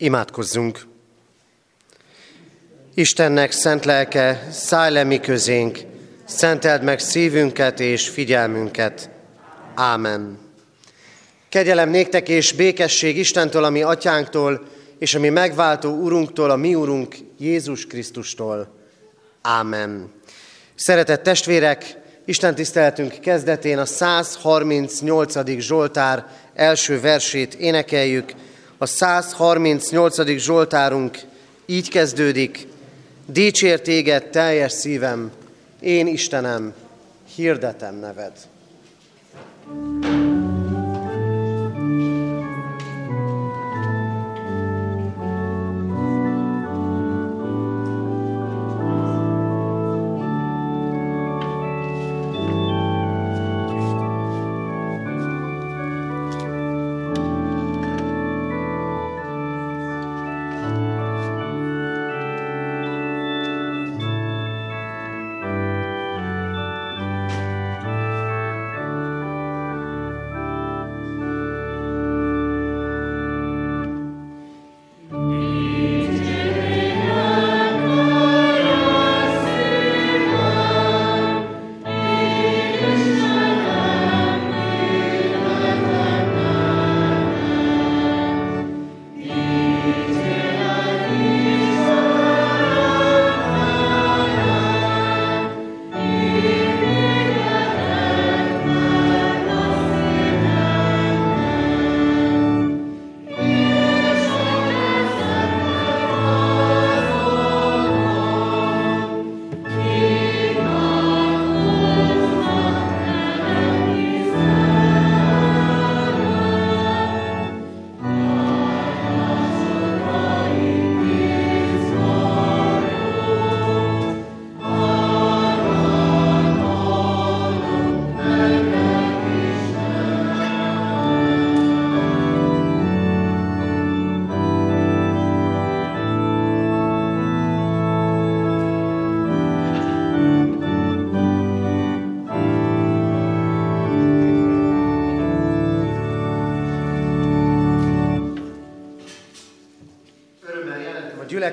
Imádkozzunk! Istennek szent lelke, szállj le mi közénk, szenteld meg szívünket és figyelmünket. Ámen. Kegyelem néktek és békesség Istentől, ami atyánktól, és ami megváltó Urunktól, a mi Urunk Jézus Krisztustól. Ámen. Szeretett testvérek, Isten tiszteletünk kezdetén a 138. Zsoltár első versét énekeljük, a 138. Zsoltárunk így kezdődik, Dicsér téged teljes szívem, én Istenem, hirdetem neved. thank you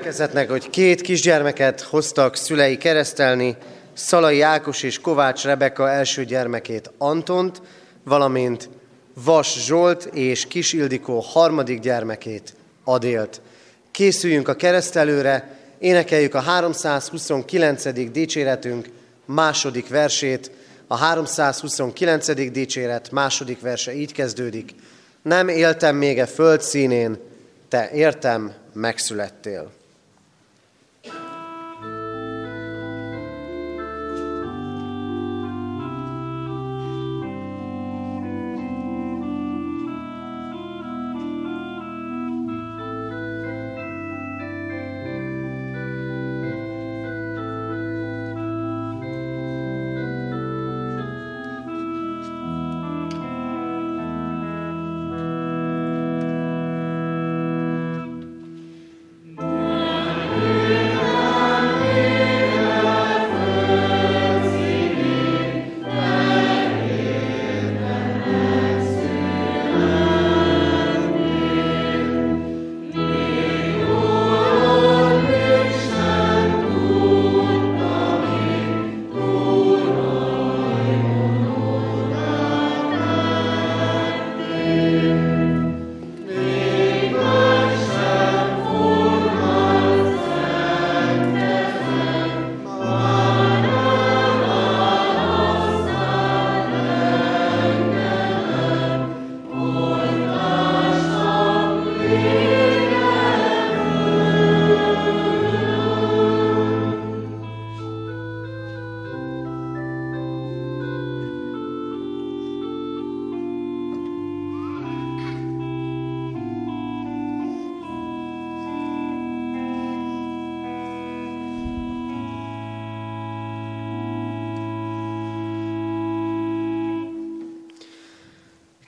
gyülekezetnek, hogy két kisgyermeket hoztak szülei keresztelni, Szalai Ákos és Kovács Rebeka első gyermekét Antont, valamint Vas Zsolt és Kis Ildikó harmadik gyermekét Adélt. Készüljünk a keresztelőre, énekeljük a 329. dicséretünk második versét. A 329. dicséret második verse így kezdődik. Nem éltem még a föld színén, te értem megszülettél.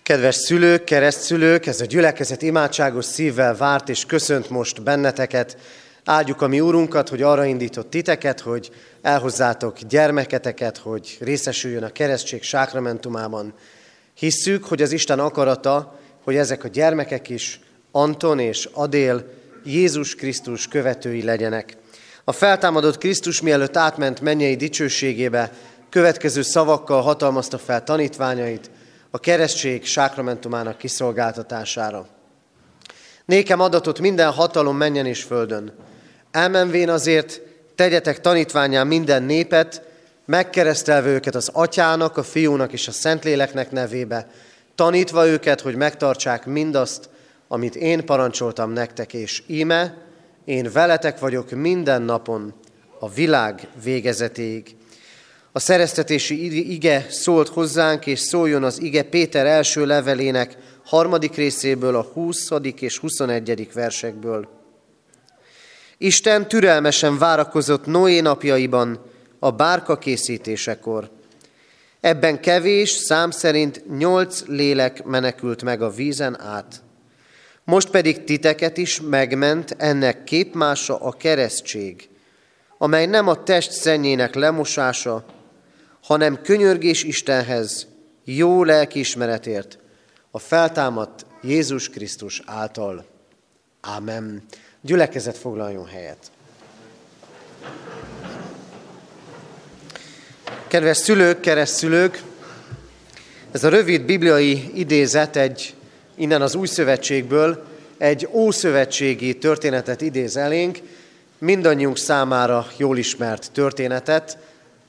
Kedves szülők, keresztszülők, ez a gyülekezet imádságos szívvel várt és köszönt most benneteket. Áldjuk a mi úrunkat, hogy arra indított titeket, hogy elhozzátok gyermeketeket, hogy részesüljön a keresztség sákramentumában. Hisszük, hogy az Isten akarata, hogy ezek a gyermekek is, Anton és Adél Jézus Krisztus követői legyenek. A feltámadott Krisztus mielőtt átment mennyei dicsőségébe, következő szavakkal hatalmazta fel tanítványait a keresztség sákramentumának kiszolgáltatására. Nékem adatot minden hatalom menjen és földön. Elmenvén azért tegyetek tanítványán minden népet, megkeresztelve őket az atyának, a fiúnak és a szentléleknek nevébe, tanítva őket, hogy megtartsák mindazt, amit én parancsoltam nektek, és íme, én veletek vagyok minden napon, a világ végezetéig. A szereztetési ige szólt hozzánk, és szóljon az ige Péter első levelének harmadik részéből, a 20. és 21. versekből. Isten türelmesen várakozott Noé napjaiban a bárka készítésekor. Ebben kevés, szám szerint nyolc lélek menekült meg a vízen át. Most pedig titeket is megment ennek képmása a keresztség, amely nem a test szennyének lemosása, hanem könyörgés Istenhez, jó lelkiismeretért, a feltámadt Jézus Krisztus által. Ámen. Gyülekezet foglaljon helyet. Kedves szülők, keresztszülők, ez a rövid bibliai idézet egy innen az új szövetségből egy ószövetségi történetet idéz elénk, mindannyiunk számára jól ismert történetet,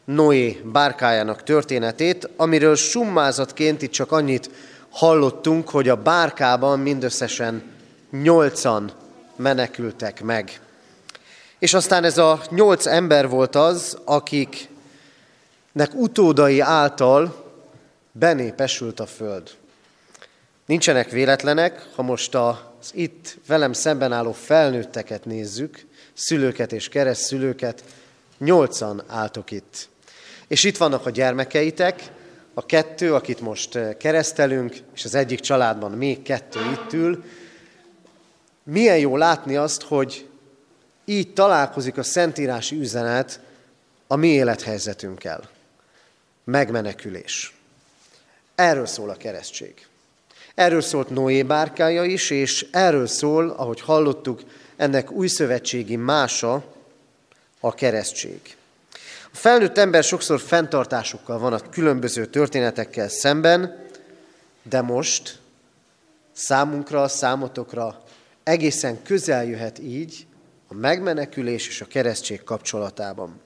Noé bárkájának történetét, amiről summázatként itt csak annyit hallottunk, hogy a bárkában mindösszesen nyolcan menekültek meg. És aztán ez a nyolc ember volt az, akiknek utódai által benépesült a föld. Nincsenek véletlenek, ha most az itt velem szemben álló felnőtteket nézzük, szülőket és keresztszülőket, nyolcan álltok itt. És itt vannak a gyermekeitek, a kettő, akit most eh, keresztelünk, és az egyik családban még kettő itt ül. Milyen jó látni azt, hogy így találkozik a szentírási üzenet a mi élethelyzetünkkel. Megmenekülés. Erről szól a keresztség. Erről szólt Noé bárkája is, és erről szól, ahogy hallottuk, ennek új szövetségi mása a keresztség. A felnőtt ember sokszor fenntartásokkal van a különböző történetekkel szemben, de most számunkra, számotokra egészen közel jöhet így a megmenekülés és a keresztség kapcsolatában.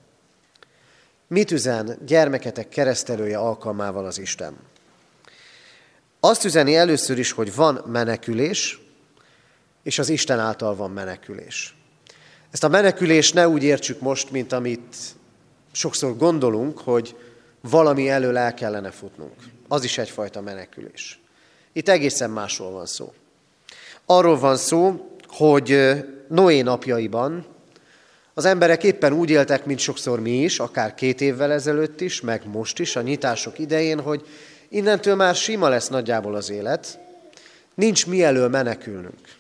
Mit üzen gyermeketek keresztelője alkalmával az Isten? Azt üzeni először is, hogy van menekülés, és az Isten által van menekülés. Ezt a menekülést ne úgy értsük most, mint amit sokszor gondolunk, hogy valami elől el kellene futnunk. Az is egyfajta menekülés. Itt egészen másról van szó. Arról van szó, hogy Noé napjaiban az emberek éppen úgy éltek, mint sokszor mi is, akár két évvel ezelőtt is, meg most is, a nyitások idején, hogy Innentől már sima lesz nagyjából az élet, nincs mi elől menekülnünk.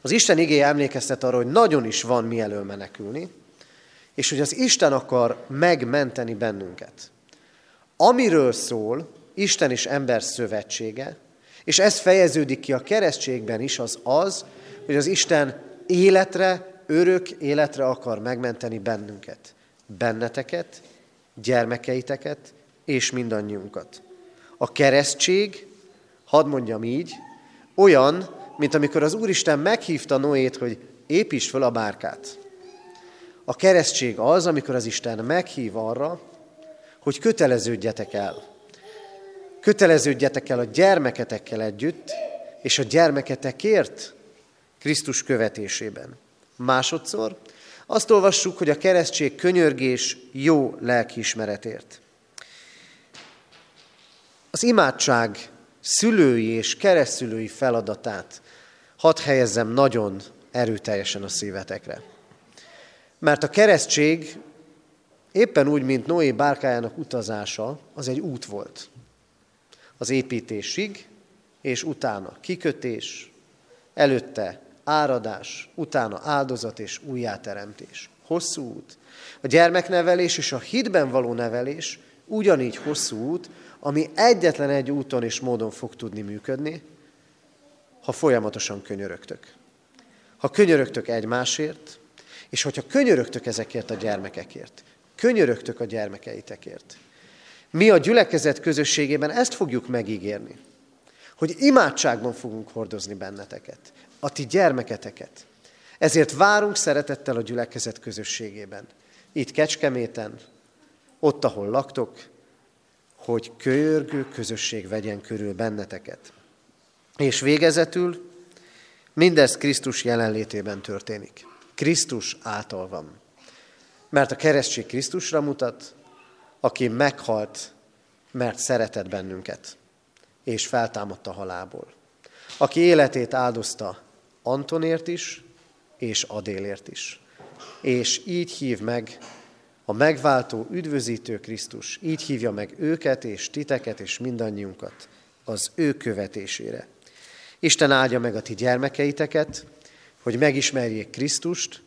Az Isten igéje emlékeztet arra, hogy nagyon is van mi elől menekülni, és hogy az Isten akar megmenteni bennünket. Amiről szól Isten és ember szövetsége, és ez fejeződik ki a keresztségben is, az az, hogy az Isten életre, örök életre akar megmenteni bennünket. Benneteket, gyermekeiteket, és mindannyiunkat. A keresztség, hadd mondjam így, olyan, mint amikor az Úristen meghívta Noét, hogy építs fel a bárkát. A keresztség az, amikor az Isten meghív arra, hogy köteleződjetek el. Köteleződjetek el a gyermeketekkel együtt, és a gyermeketekért Krisztus követésében. Másodszor azt olvassuk, hogy a keresztség könyörgés jó lelkiismeretért. Az imádság szülői és keresztülői feladatát hadd helyezzem nagyon erőteljesen a szívetekre. Mert a keresztség éppen úgy, mint Noé bárkájának utazása, az egy út volt. Az építésig, és utána kikötés, előtte áradás, utána áldozat és újjáteremtés. Hosszú út. A gyermeknevelés és a hitben való nevelés ugyanígy hosszú út, ami egyetlen egy úton és módon fog tudni működni, ha folyamatosan könyörögtök. ha könyörögtök egymásért, és hogyha könyörögtök ezekért a gyermekekért, könyörögtök a gyermekeitekért. Mi a gyülekezet közösségében ezt fogjuk megígérni, hogy imádságban fogunk hordozni benneteket, a ti gyermeketeket. Ezért várunk szeretettel a gyülekezet közösségében. Itt Kecskeméten, ott, ahol laktok, hogy kölyörgő közösség vegyen körül benneteket. És végezetül mindez Krisztus jelenlétében történik. Krisztus által van. Mert a keresztség Krisztusra mutat, aki meghalt, mert szeretett bennünket, és feltámadt a halálból. Aki életét áldozta Antonért is, és Adélért is. És így hív meg a megváltó, üdvözítő Krisztus, így hívja meg őket és titeket és mindannyiunkat az ő követésére. Isten áldja meg a ti gyermekeiteket, hogy megismerjék Krisztust,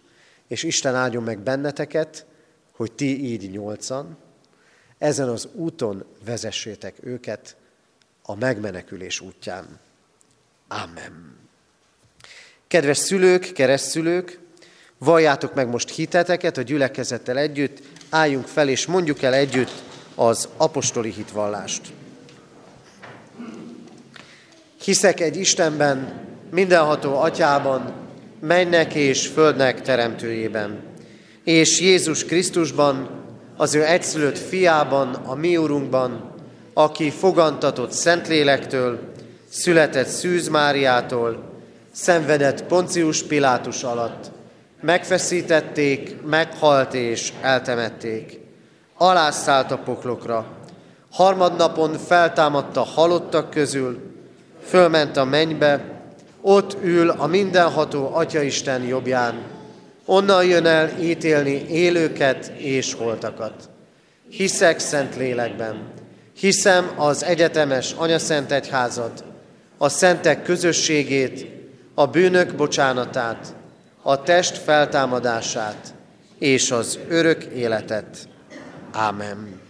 és Isten áldjon meg benneteket, hogy ti így nyolcan, ezen az úton vezessétek őket a megmenekülés útján. Amen. Kedves szülők, keresztszülők, valljátok meg most hiteteket a gyülekezettel együtt, álljunk fel és mondjuk el együtt az apostoli hitvallást. Hiszek egy Istenben, mindenható atyában, mennek és földnek teremtőjében, és Jézus Krisztusban, az ő egyszülött fiában, a mi úrunkban, aki fogantatott Szentlélektől, született Szűz Máriától, szenvedett Poncius Pilátus alatt, megfeszítették, meghalt és eltemették. Alászállt a poklokra, harmadnapon feltámadta halottak közül, fölment a mennybe, ott ül a mindenható Atyaisten jobbján, onnan jön el ítélni élőket és holtakat. Hiszek szent lélekben, hiszem az egyetemes anyaszent egyházat, a szentek közösségét, a bűnök bocsánatát, a test feltámadását és az örök életet. Ámen.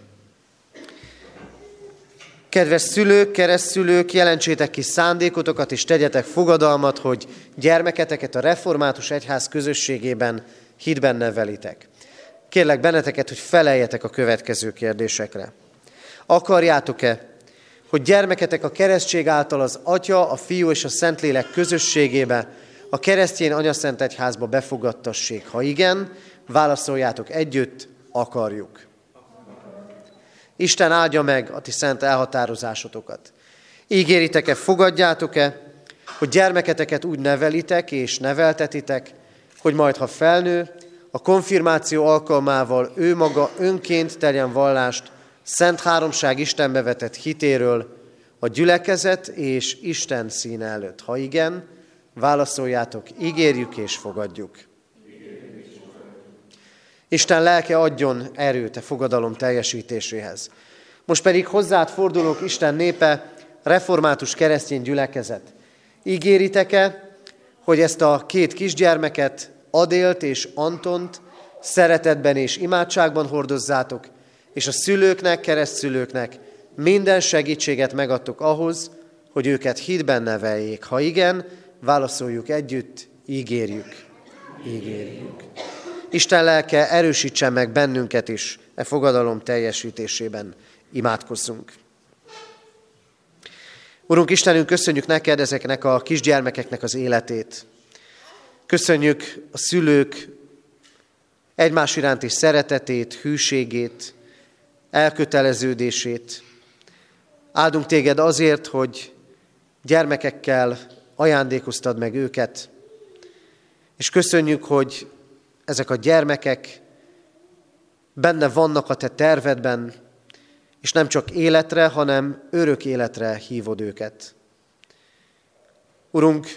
Kedves szülők, keresztszülők, jelentsétek ki szándékotokat és tegyetek fogadalmat, hogy gyermeketeket a református egyház közösségében hitben nevelitek. Kérlek benneteket, hogy feleljetek a következő kérdésekre. Akarjátok-e, hogy gyermeketek a keresztség által az Atya, a Fiú és a Szentlélek közösségébe, a keresztjén anyaszent egyházba befogadtassék? Ha igen, válaszoljátok együtt, akarjuk. Isten áldja meg a ti szent elhatározásotokat. Ígéritek-e, fogadjátok-e, hogy gyermeketeket úgy nevelitek és neveltetitek, hogy majd, ha felnő, a konfirmáció alkalmával ő maga önként tegyen vallást Szent Háromság Istenbe vetett hitéről a gyülekezet és Isten színe előtt. Ha igen, válaszoljátok, ígérjük és fogadjuk. Isten lelke adjon erőt a fogadalom teljesítéséhez. Most pedig hozzád fordulok, Isten népe, református keresztény gyülekezet. Ígéritek-e, hogy ezt a két kisgyermeket, Adélt és Antont szeretetben és imádságban hordozzátok, és a szülőknek, keresztszülőknek minden segítséget megadtok ahhoz, hogy őket hitben neveljék. Ha igen, válaszoljuk együtt, ígérjük. Ígérjük. Isten lelke erősítsen meg bennünket is e fogadalom teljesítésében. Imádkozzunk. Urunk Istenünk, köszönjük neked ezeknek a kisgyermekeknek az életét. Köszönjük a szülők egymás iránti szeretetét, hűségét, elköteleződését. Áldunk téged azért, hogy gyermekekkel ajándékoztad meg őket, és köszönjük, hogy ezek a gyermekek benne vannak a te tervedben, és nem csak életre, hanem örök életre hívod őket. Urunk,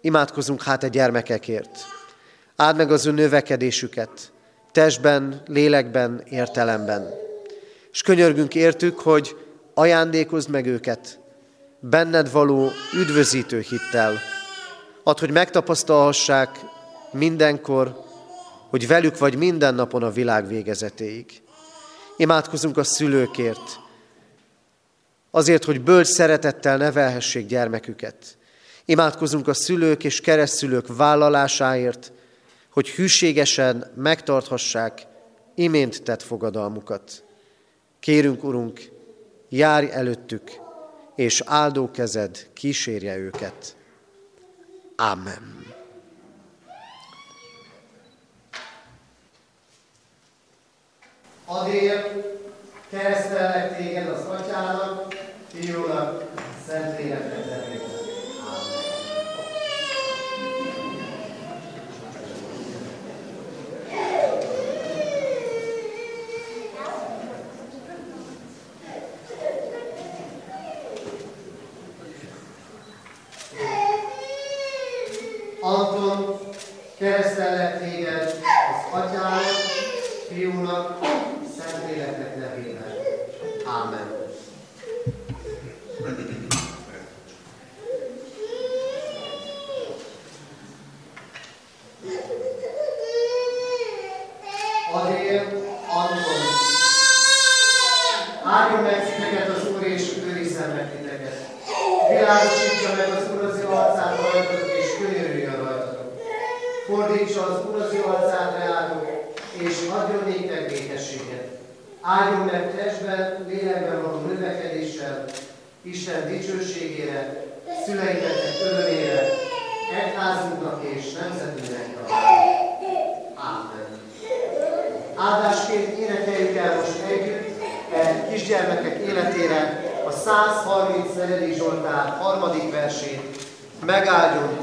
imádkozunk hát a gyermekekért. Áld meg az ő növekedésüket, testben, lélekben, értelemben. És könyörgünk értük, hogy ajándékozd meg őket benned való üdvözítő hittel. Add, hogy megtapasztalhassák mindenkor, hogy velük vagy minden napon a világ végezetéig. Imádkozunk a szülőkért, azért, hogy bölcs szeretettel nevelhessék gyermeküket. Imádkozunk a szülők és keresztülők vállalásáért, hogy hűségesen megtarthassák imént tett fogadalmukat. Kérünk, Urunk, járj előttük, és áldó kezed kísérje őket. Amen. Adél, keresztellek téged az atyának, fiúnak, szentléleknek Anton, keresztellek téged az atyának, fiúnak, szentléleknek nevében. Ámen. Adél, Anton, áldjon meg titeket az Úr és őrizzen meg titeket. Világosítja meg az Úr az ő arcát rajtatok, és könyörüljön rajtatok. Fordítsa az Úr az ő arcát reátok, és adjon néktek békességet. Áldjon meg testben, lélekben való növekedéssel, Isten dicsőségére, szüleiteknek örömére, egyházunknak és nemzetünknek Ámen. Áldásként énekeljük el most együtt e kisgyermekek életére a 134. Zsoltár harmadik versét, megáldjon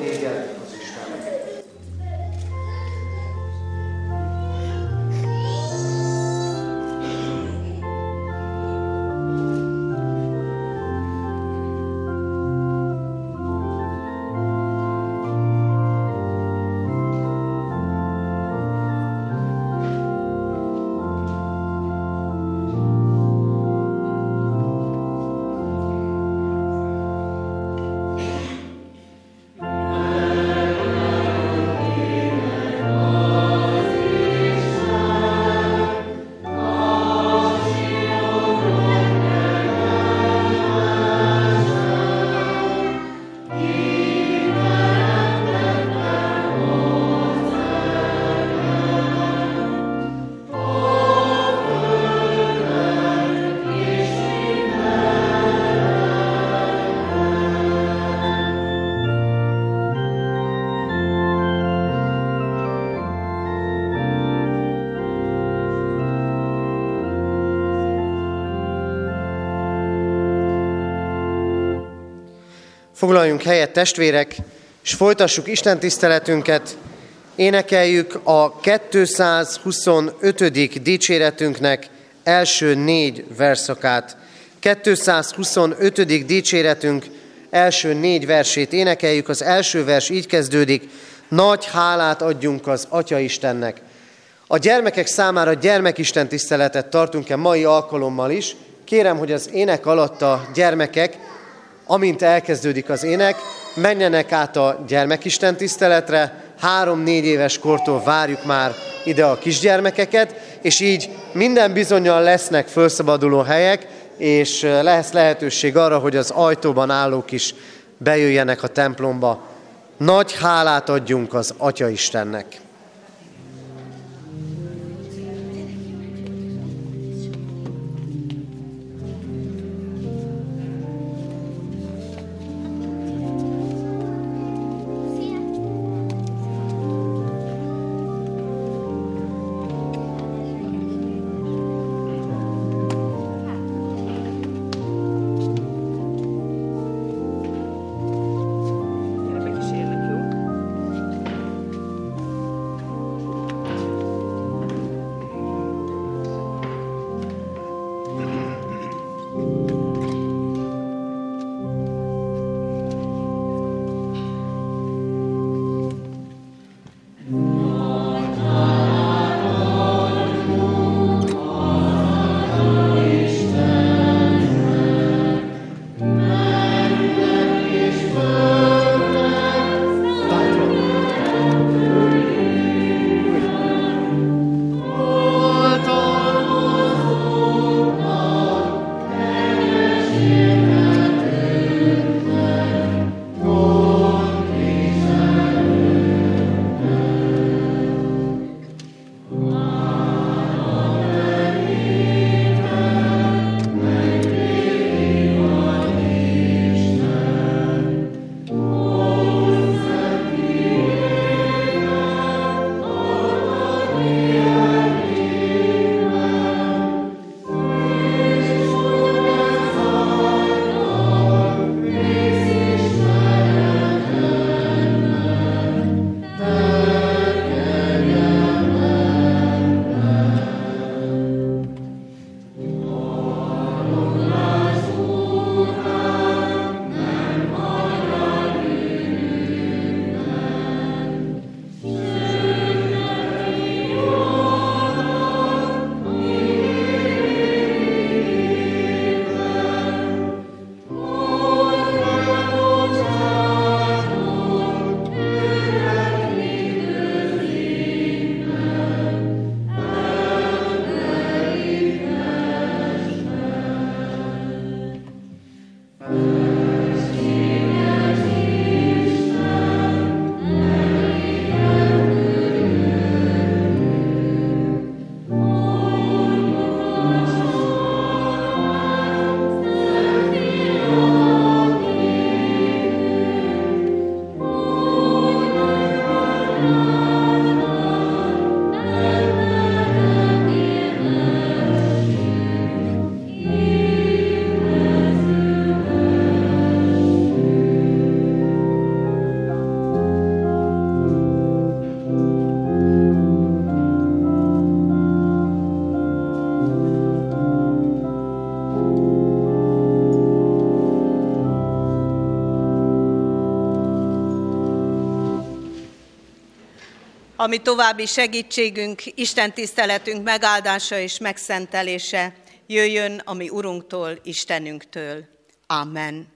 Foglaljunk helyet testvérek, és folytassuk Isten tiszteletünket. Énekeljük a 225. dicséretünknek első négy verszakát. 225. dicséretünk első négy versét énekeljük. Az első vers így kezdődik, nagy hálát adjunk az Atya Istennek. A gyermekek számára gyermekisten tiszteletet tartunk-e mai alkalommal is. Kérem, hogy az ének alatt a gyermekek amint elkezdődik az ének, menjenek át a gyermekisten tiszteletre, három-négy éves kortól várjuk már ide a kisgyermekeket, és így minden bizonyal lesznek felszabaduló helyek, és lesz lehetőség arra, hogy az ajtóban állók is bejöjjenek a templomba. Nagy hálát adjunk az Atya Istennek. Ami további segítségünk, Isten tiszteletünk megáldása és megszentelése jöjjön a mi Urunktól, Istenünktől. Amen.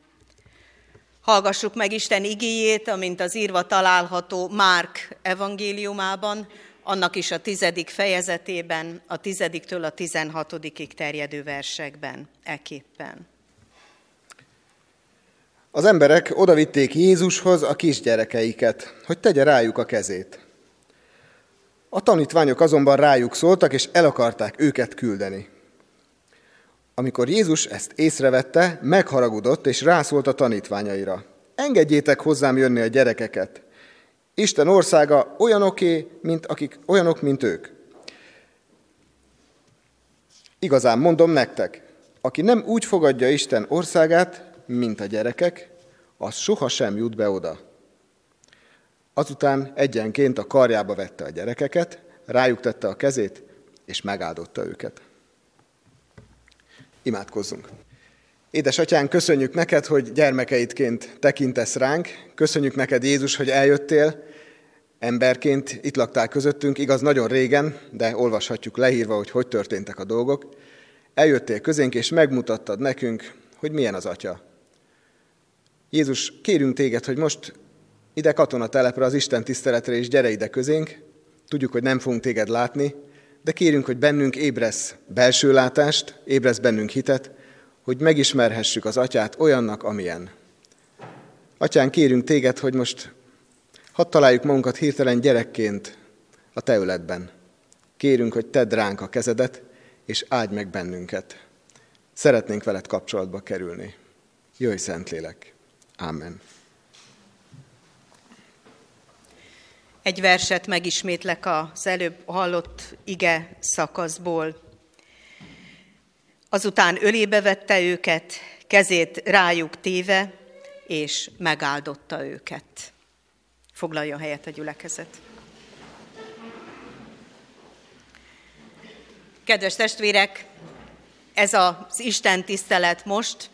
Hallgassuk meg Isten igéjét, amint az írva található Márk evangéliumában, annak is a tizedik fejezetében, a tizediktől a tizenhatodikig terjedő versekben, eképpen. Az emberek odavitték Jézushoz a kisgyerekeiket, hogy tegye rájuk a kezét. A tanítványok azonban rájuk szóltak, és el akarták őket küldeni. Amikor Jézus ezt észrevette, megharagudott, és rászólt a tanítványaira. Engedjétek hozzám jönni a gyerekeket. Isten országa olyanoké, mint akik, olyanok, mint ők. Igazán mondom nektek, aki nem úgy fogadja Isten országát, mint a gyerekek, az sohasem jut be oda. Azután egyenként a karjába vette a gyerekeket, rájuk tette a kezét, és megáldotta őket. Imádkozzunk! Édesatyán, köszönjük neked, hogy gyermekeidként tekintesz ránk. Köszönjük neked, Jézus, hogy eljöttél, emberként itt laktál közöttünk, igaz, nagyon régen, de olvashatjuk leírva, hogy hogy történtek a dolgok. Eljöttél közénk, és megmutattad nekünk, hogy milyen az Atya. Jézus, kérünk téged, hogy most ide katonatelepre, az Isten tiszteletre, és gyere ide közénk. Tudjuk, hogy nem fogunk téged látni, de kérünk, hogy bennünk ébresz belső látást, ébresz bennünk hitet, hogy megismerhessük az atyát olyannak, amilyen. Atyán, kérünk téged, hogy most hadd találjuk magunkat hirtelen gyerekként a te öletben. Kérünk, hogy tedd ránk a kezedet, és áldj meg bennünket. Szeretnénk veled kapcsolatba kerülni. Jöjj, Szentlélek! Amen. Egy verset megismétlek az előbb hallott ige szakaszból. Azután ölébe vette őket, kezét rájuk téve, és megáldotta őket. Foglalja helyet a gyülekezet. Kedves testvérek, ez az Isten tisztelet most,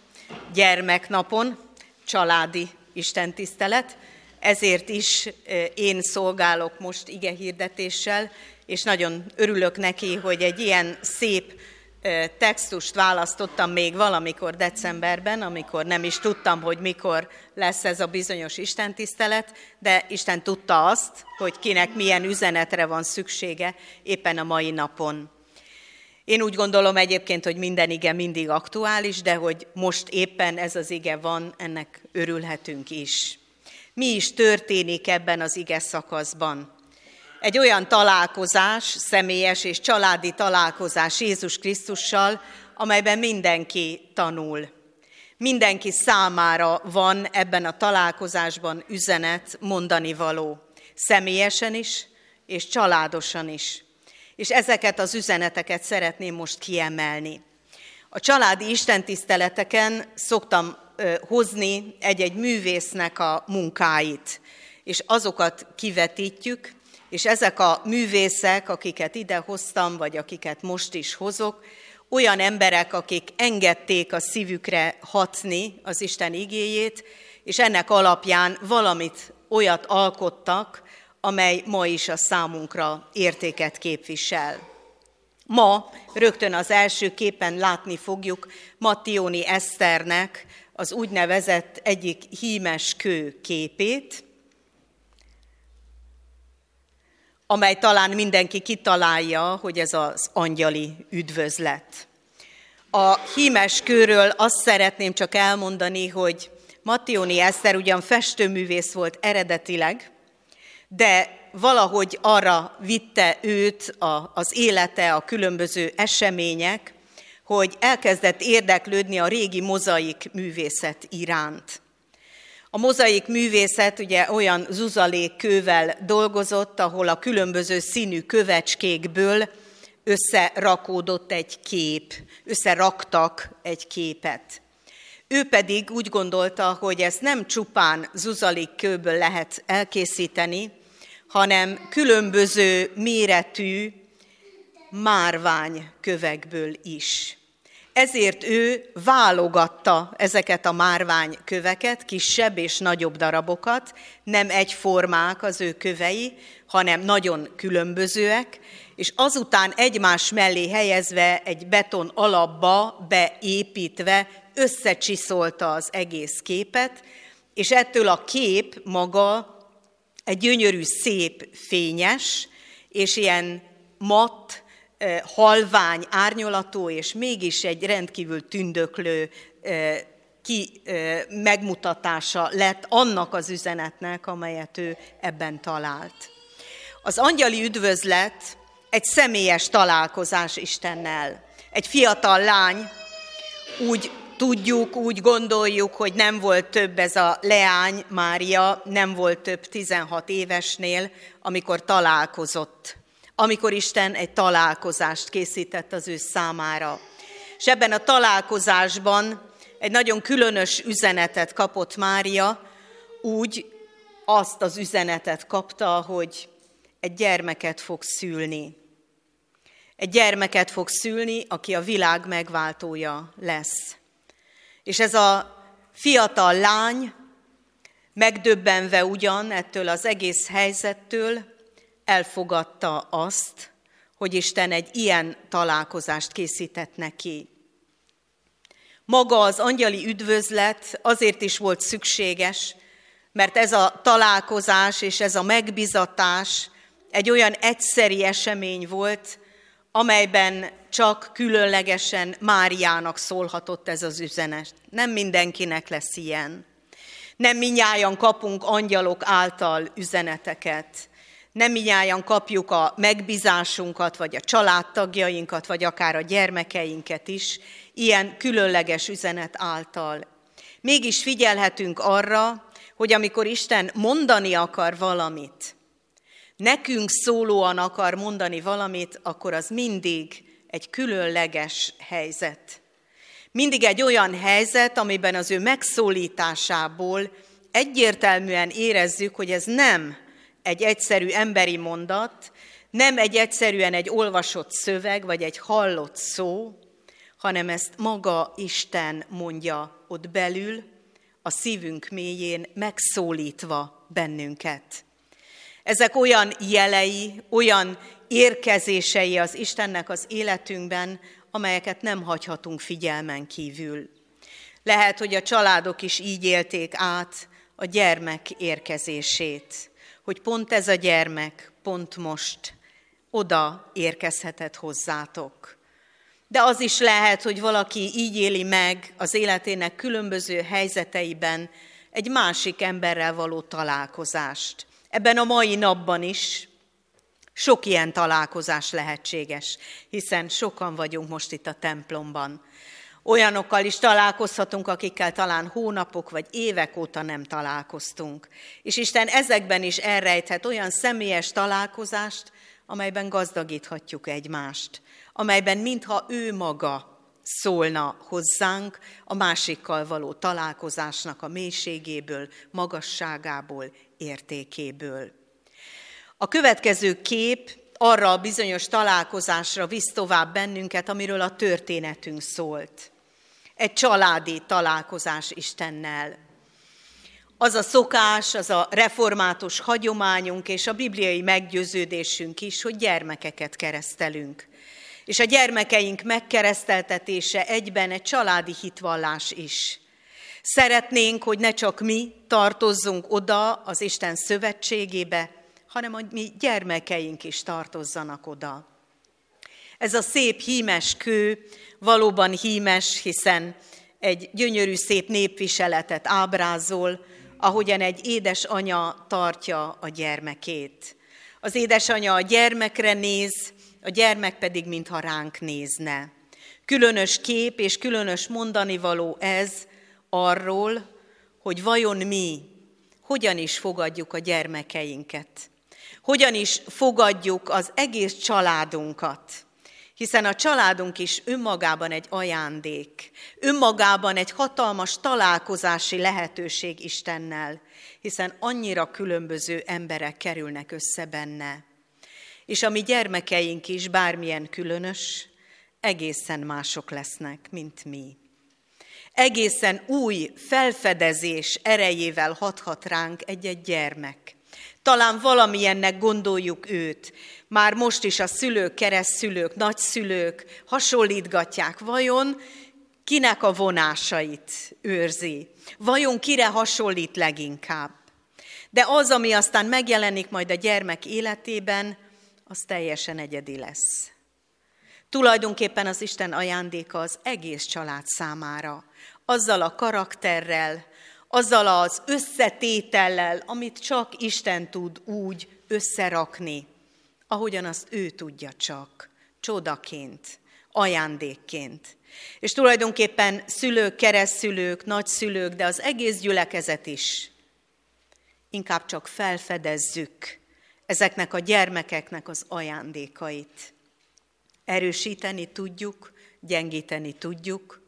gyermeknapon, családi Isten tisztelet, ezért is én szolgálok most ige hirdetéssel, és nagyon örülök neki, hogy egy ilyen szép textust választottam még valamikor decemberben, amikor nem is tudtam, hogy mikor lesz ez a bizonyos istentisztelet, de Isten tudta azt, hogy kinek milyen üzenetre van szüksége éppen a mai napon. Én úgy gondolom egyébként, hogy minden ige mindig aktuális, de hogy most éppen ez az ige van, ennek örülhetünk is. Mi is történik ebben az ige szakaszban? Egy olyan találkozás, személyes és családi találkozás Jézus Krisztussal, amelyben mindenki tanul. Mindenki számára van ebben a találkozásban üzenet, mondani való. Személyesen is, és családosan is és ezeket az üzeneteket szeretném most kiemelni. A családi istentiszteleteken szoktam hozni egy-egy művésznek a munkáit, és azokat kivetítjük, és ezek a művészek, akiket ide hoztam, vagy akiket most is hozok, olyan emberek, akik engedték a szívükre hatni az Isten igéjét, és ennek alapján valamit olyat alkottak, amely ma is a számunkra értéket képvisel. Ma rögtön az első képen látni fogjuk Mattioni Eszternek az úgynevezett egyik hímes kő képét, amely talán mindenki kitalálja, hogy ez az angyali üdvözlet. A hímes kőről azt szeretném csak elmondani, hogy Mattioni Eszter ugyan festőművész volt eredetileg, de valahogy arra vitte őt az élete, a különböző események, hogy elkezdett érdeklődni a régi mozaik művészet iránt. A mozaik művészet ugye olyan zuzalékkővel dolgozott, ahol a különböző színű kövecskékből összerakódott egy kép, összeraktak egy képet. Ő pedig úgy gondolta, hogy ezt nem csupán zuzalékkőből lehet elkészíteni, hanem különböző méretű márvány kövekből is. Ezért ő válogatta ezeket a márvány köveket, kisebb és nagyobb darabokat, nem egyformák az ő kövei, hanem nagyon különbözőek, és azután egymás mellé helyezve egy beton alapba beépítve összecsiszolta az egész képet, és ettől a kép maga egy gyönyörű, szép, fényes, és ilyen matt, halvány árnyolatú, és mégis egy rendkívül tündöklő ki megmutatása lett annak az üzenetnek, amelyet ő ebben talált. Az angyali üdvözlet egy személyes találkozás Istennel. Egy fiatal lány, úgy tudjuk, úgy gondoljuk, hogy nem volt több ez a leány, Mária, nem volt több 16 évesnél, amikor találkozott amikor Isten egy találkozást készített az ő számára. És ebben a találkozásban egy nagyon különös üzenetet kapott Mária, úgy azt az üzenetet kapta, hogy egy gyermeket fog szülni. Egy gyermeket fog szülni, aki a világ megváltója lesz. És ez a fiatal lány, megdöbbenve ugyan ettől az egész helyzettől, elfogadta azt, hogy Isten egy ilyen találkozást készített neki. Maga az angyali üdvözlet azért is volt szükséges, mert ez a találkozás és ez a megbizatás egy olyan egyszeri esemény volt, amelyben csak különlegesen Máriának szólhatott ez az üzenet. Nem mindenkinek lesz ilyen. Nem minnyáján kapunk angyalok által üzeneteket nem minnyáján kapjuk a megbízásunkat, vagy a családtagjainkat, vagy akár a gyermekeinket is, ilyen különleges üzenet által. Mégis figyelhetünk arra, hogy amikor Isten mondani akar valamit, nekünk szólóan akar mondani valamit, akkor az mindig egy különleges helyzet. Mindig egy olyan helyzet, amiben az ő megszólításából egyértelműen érezzük, hogy ez nem egy egyszerű emberi mondat, nem egy egyszerűen egy olvasott szöveg, vagy egy hallott szó, hanem ezt maga Isten mondja ott belül, a szívünk mélyén megszólítva bennünket. Ezek olyan jelei, olyan érkezései az Istennek az életünkben, amelyeket nem hagyhatunk figyelmen kívül. Lehet, hogy a családok is így élték át a gyermek érkezését hogy pont ez a gyermek, pont most oda érkezhetett hozzátok. De az is lehet, hogy valaki így éli meg az életének különböző helyzeteiben egy másik emberrel való találkozást. Ebben a mai napban is sok ilyen találkozás lehetséges, hiszen sokan vagyunk most itt a templomban. Olyanokkal is találkozhatunk, akikkel talán hónapok vagy évek óta nem találkoztunk. És Isten ezekben is elrejthet olyan személyes találkozást, amelyben gazdagíthatjuk egymást, amelyben mintha ő maga szólna hozzánk a másikkal való találkozásnak a mélységéből, magasságából, értékéből. A következő kép arra a bizonyos találkozásra visz tovább bennünket, amiről a történetünk szólt egy családi találkozás Istennel. Az a szokás, az a református hagyományunk és a bibliai meggyőződésünk is, hogy gyermekeket keresztelünk. És a gyermekeink megkereszteltetése egyben egy családi hitvallás is. Szeretnénk, hogy ne csak mi tartozzunk oda az Isten szövetségébe, hanem hogy mi gyermekeink is tartozzanak oda. Ez a szép hímes kő valóban hímes, hiszen egy gyönyörű szép népviseletet ábrázol, ahogyan egy édesanya tartja a gyermekét. Az édesanya a gyermekre néz, a gyermek pedig mintha ránk nézne. Különös kép és különös mondani való ez arról, hogy vajon mi hogyan is fogadjuk a gyermekeinket, hogyan is fogadjuk az egész családunkat, hiszen a családunk is önmagában egy ajándék, önmagában egy hatalmas találkozási lehetőség Istennel, hiszen annyira különböző emberek kerülnek össze benne. És a mi gyermekeink is bármilyen különös, egészen mások lesznek, mint mi. Egészen új felfedezés erejével hathat ránk egy-egy gyermek. Talán valamilyennek gondoljuk őt. Már most is a szülők, keresztszülők, nagyszülők hasonlítgatják. Vajon kinek a vonásait őrzi? Vajon kire hasonlít leginkább? De az, ami aztán megjelenik majd a gyermek életében, az teljesen egyedi lesz. Tulajdonképpen az Isten ajándéka az egész család számára, azzal a karakterrel, azzal az összetétellel, amit csak Isten tud úgy összerakni, ahogyan azt ő tudja csak, csodaként, ajándékként. És tulajdonképpen szülők, keresztszülők, nagyszülők, de az egész gyülekezet is inkább csak felfedezzük ezeknek a gyermekeknek az ajándékait. Erősíteni tudjuk, gyengíteni tudjuk,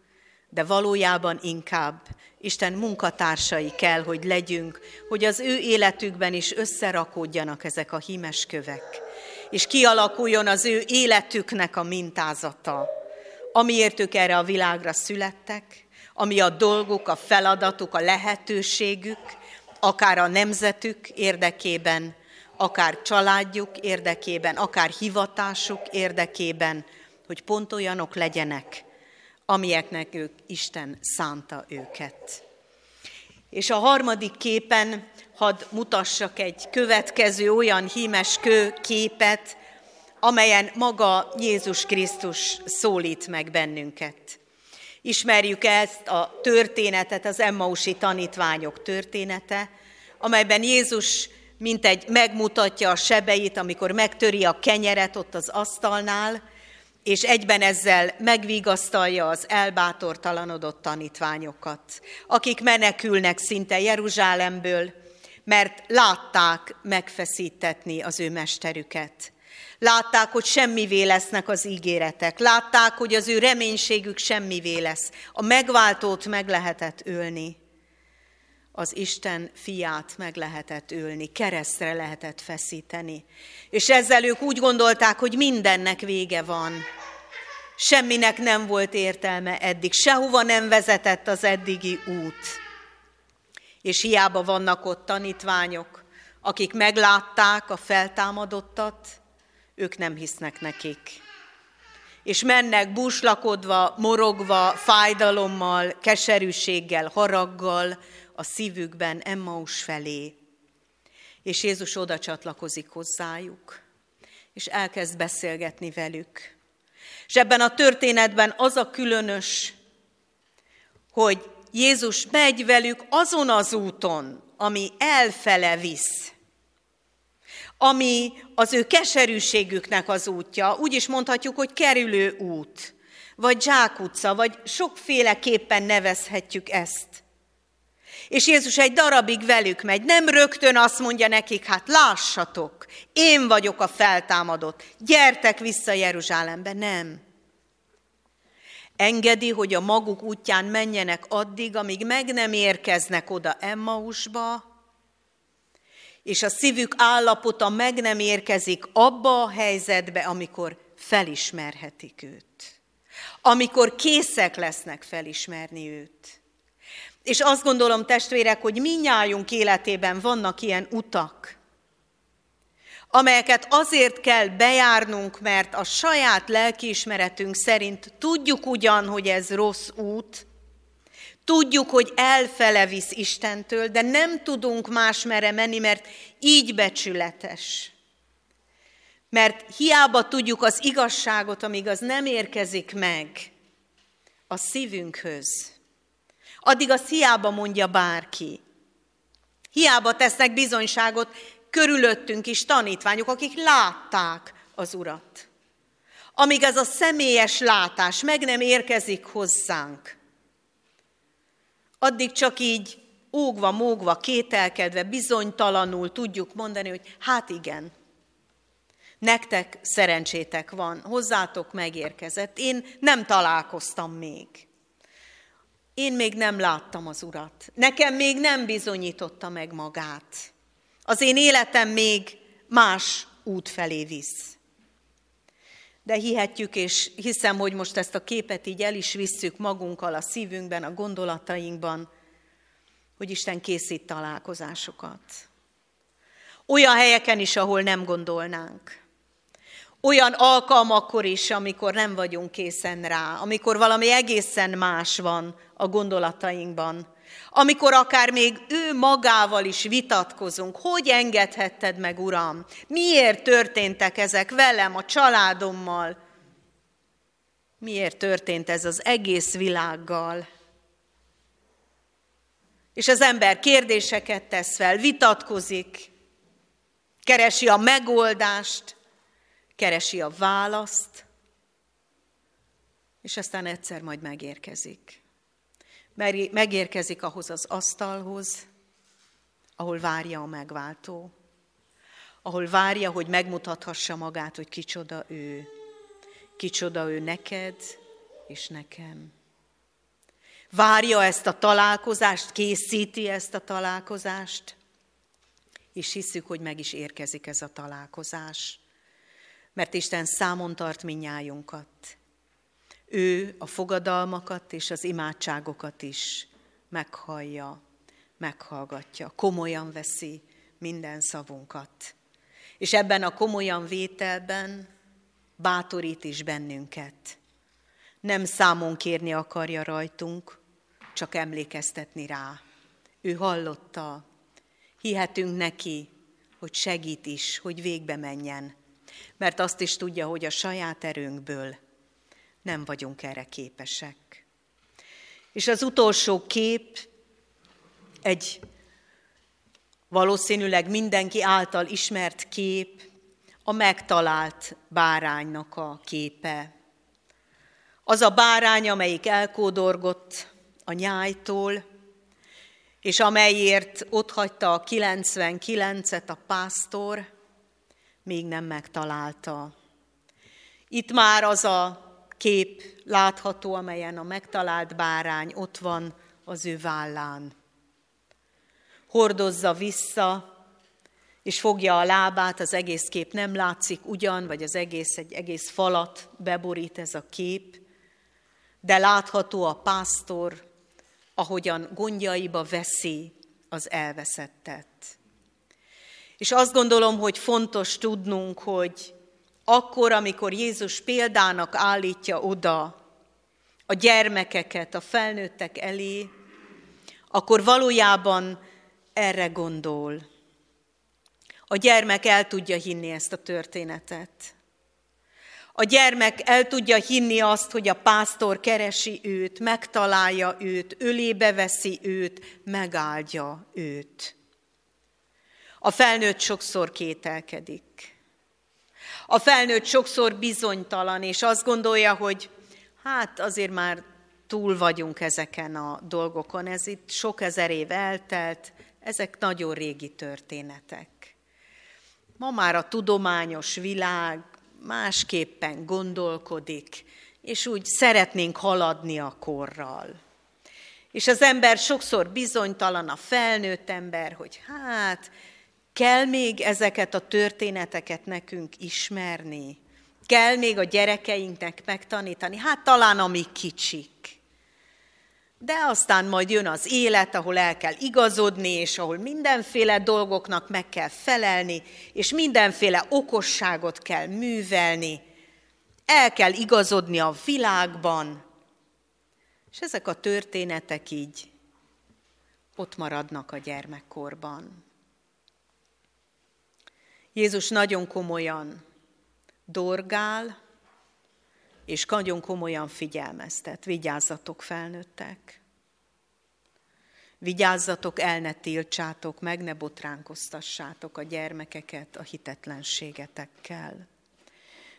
de valójában inkább Isten munkatársai kell, hogy legyünk, hogy az ő életükben is összerakódjanak ezek a hímes kövek, és kialakuljon az ő életüknek a mintázata, amiért ők erre a világra születtek, ami a dolguk, a feladatuk, a lehetőségük, akár a nemzetük érdekében, akár családjuk érdekében, akár hivatásuk érdekében, hogy pont olyanok legyenek, amilyeknek ők Isten szánta őket. És a harmadik képen hadd mutassak egy következő olyan hímes kő képet, amelyen maga Jézus Krisztus szólít meg bennünket. Ismerjük ezt a történetet, az Emmausi tanítványok története, amelyben Jézus mint egy megmutatja a sebeit, amikor megtöri a kenyeret ott az asztalnál, és egyben ezzel megvigasztalja az elbátortalanodott tanítványokat, akik menekülnek szinte Jeruzsálemből, mert látták megfeszítetni az ő mesterüket. Látták, hogy semmivé lesznek az ígéretek. Látták, hogy az ő reménységük semmivé lesz. A megváltót meg lehetett ölni. Az Isten fiát meg lehetett ölni, keresztre lehetett feszíteni. És ezzel ők úgy gondolták, hogy mindennek vége van. Semminek nem volt értelme eddig, sehova nem vezetett az eddigi út. És hiába vannak ott tanítványok, akik meglátták a feltámadottat, ők nem hisznek nekik. És mennek búslakodva, morogva, fájdalommal, keserűséggel, haraggal a szívükben Emmaus felé. És Jézus oda csatlakozik hozzájuk, és elkezd beszélgetni velük. És ebben a történetben az a különös, hogy Jézus megy velük azon az úton, ami elfele visz ami az ő keserűségüknek az útja, úgy is mondhatjuk, hogy kerülő út, vagy zsákutca, vagy sokféleképpen nevezhetjük ezt. És Jézus egy darabig velük megy, nem rögtön azt mondja nekik, hát lássatok, én vagyok a feltámadott, gyertek vissza Jeruzsálembe, nem. Engedi, hogy a maguk útján menjenek addig, amíg meg nem érkeznek oda Emmausba, és a szívük állapota meg nem érkezik abba a helyzetbe, amikor felismerhetik őt. Amikor készek lesznek felismerni őt. És azt gondolom, testvérek, hogy minnyájunk életében vannak ilyen utak, amelyeket azért kell bejárnunk, mert a saját lelkiismeretünk szerint tudjuk ugyan, hogy ez rossz út, Tudjuk, hogy elfele visz Istentől, de nem tudunk más mere menni, mert így becsületes. Mert hiába tudjuk az igazságot, amíg az nem érkezik meg a szívünkhöz, addig az hiába mondja bárki. Hiába tesznek bizonyságot körülöttünk is tanítványok, akik látták az Urat. Amíg ez a személyes látás meg nem érkezik hozzánk, addig csak így ógva, mógva, kételkedve, bizonytalanul tudjuk mondani, hogy hát igen, nektek szerencsétek van, hozzátok megérkezett, én nem találkoztam még. Én még nem láttam az Urat. Nekem még nem bizonyította meg magát. Az én életem még más út felé visz. de hihetjük, és hiszem, hogy most ezt a képet így el is visszük magunkkal a szívünkben, a gondolatainkban, hogy Isten készít találkozásokat. Olyan helyeken is, ahol nem gondolnánk. Olyan alkalmakkor is, amikor nem vagyunk készen rá, amikor valami egészen más van a gondolatainkban, amikor akár még ő magával is vitatkozunk, hogy engedhetted meg, Uram? Miért történtek ezek velem, a családommal? Miért történt ez az egész világgal? És az ember kérdéseket tesz fel, vitatkozik, keresi a megoldást, keresi a választ, és aztán egyszer majd megérkezik. Megérkezik ahhoz az asztalhoz, ahol várja a megváltó, ahol várja, hogy megmutathassa magát, hogy kicsoda ő, kicsoda ő neked és nekem. Várja ezt a találkozást, készíti ezt a találkozást, és hiszük, hogy meg is érkezik ez a találkozás mert Isten számon tart minnyájunkat. Ő a fogadalmakat és az imádságokat is meghallja, meghallgatja, komolyan veszi minden szavunkat. És ebben a komolyan vételben bátorít is bennünket. Nem számon kérni akarja rajtunk, csak emlékeztetni rá. Ő hallotta, hihetünk neki, hogy segít is, hogy végbe menjen mert azt is tudja, hogy a saját erőnkből nem vagyunk erre képesek. És az utolsó kép egy valószínűleg mindenki által ismert kép, a megtalált báránynak a képe. Az a bárány, amelyik elkódorgott a nyájtól, és amelyért otthagyta a 99-et a pásztor, még nem megtalálta. Itt már az a kép látható, amelyen a megtalált bárány ott van az ő vállán. Hordozza vissza, és fogja a lábát, az egész kép nem látszik ugyan, vagy az egész, egy egész falat beborít ez a kép, de látható a pásztor, ahogyan gondjaiba veszi az elveszettet. És azt gondolom, hogy fontos tudnunk, hogy akkor, amikor Jézus példának állítja oda a gyermekeket a felnőttek elé, akkor valójában erre gondol. A gyermek el tudja hinni ezt a történetet. A gyermek el tudja hinni azt, hogy a pásztor keresi őt, megtalálja őt, ölébe veszi őt, megáldja őt. A felnőtt sokszor kételkedik. A felnőtt sokszor bizonytalan, és azt gondolja, hogy hát azért már túl vagyunk ezeken a dolgokon, ez itt sok ezer év eltelt, ezek nagyon régi történetek. Ma már a tudományos világ másképpen gondolkodik, és úgy szeretnénk haladni a korral. És az ember sokszor bizonytalan, a felnőtt ember, hogy hát Kell még ezeket a történeteket nekünk ismerni? Kell még a gyerekeinknek megtanítani? Hát talán amik kicsik. De aztán majd jön az élet, ahol el kell igazodni, és ahol mindenféle dolgoknak meg kell felelni, és mindenféle okosságot kell művelni. El kell igazodni a világban. És ezek a történetek így ott maradnak a gyermekkorban. Jézus nagyon komolyan dorgál, és nagyon komolyan figyelmeztet. Vigyázzatok, felnőttek! Vigyázzatok, el ne tiltsátok meg, ne botránkoztassátok a gyermekeket a hitetlenségetekkel.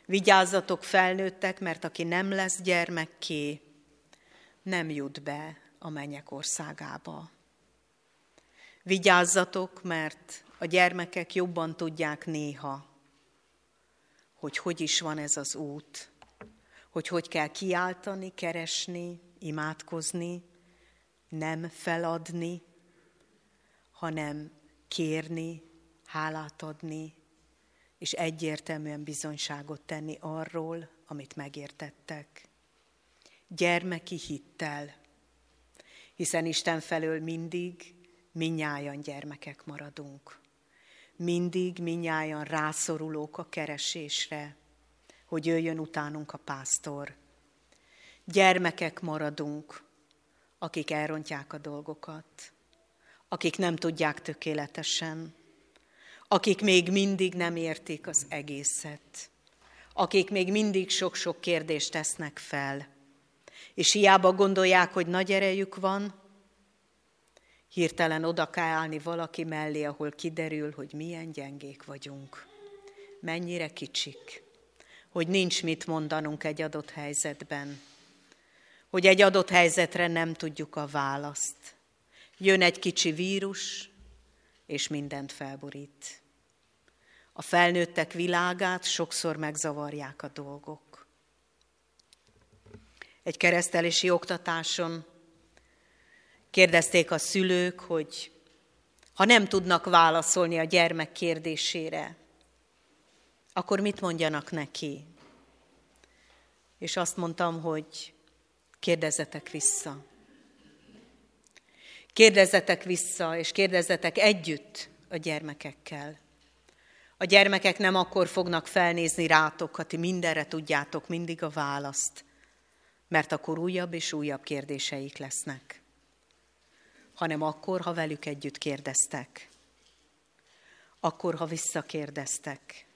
Vigyázzatok, felnőttek, mert aki nem lesz gyermekké, nem jut be a mennyek országába. Vigyázzatok, mert a gyermekek jobban tudják néha, hogy hogy is van ez az út, hogy hogy kell kiáltani, keresni, imádkozni, nem feladni, hanem kérni, hálát adni, és egyértelműen bizonyságot tenni arról, amit megértettek. Gyermeki hittel, hiszen Isten felől mindig minnyájan gyermekek maradunk. Mindig minnyájan rászorulók a keresésre, hogy jöjjön utánunk a pásztor. Gyermekek maradunk, akik elrontják a dolgokat, akik nem tudják tökéletesen, akik még mindig nem értik az egészet, akik még mindig sok-sok kérdést tesznek fel, és hiába gondolják, hogy nagy erejük van, hirtelen oda kell állni valaki mellé, ahol kiderül, hogy milyen gyengék vagyunk, mennyire kicsik, hogy nincs mit mondanunk egy adott helyzetben, hogy egy adott helyzetre nem tudjuk a választ. Jön egy kicsi vírus, és mindent felborít. A felnőttek világát sokszor megzavarják a dolgok. Egy keresztelési oktatáson kérdezték a szülők, hogy ha nem tudnak válaszolni a gyermek kérdésére, akkor mit mondjanak neki? És azt mondtam, hogy kérdezzetek vissza. Kérdezzetek vissza, és kérdezzetek együtt a gyermekekkel. A gyermekek nem akkor fognak felnézni rátok, ha ti mindenre tudjátok mindig a választ, mert akkor újabb és újabb kérdéseik lesznek, hanem akkor, ha velük együtt kérdeztek, akkor, ha visszakérdeztek,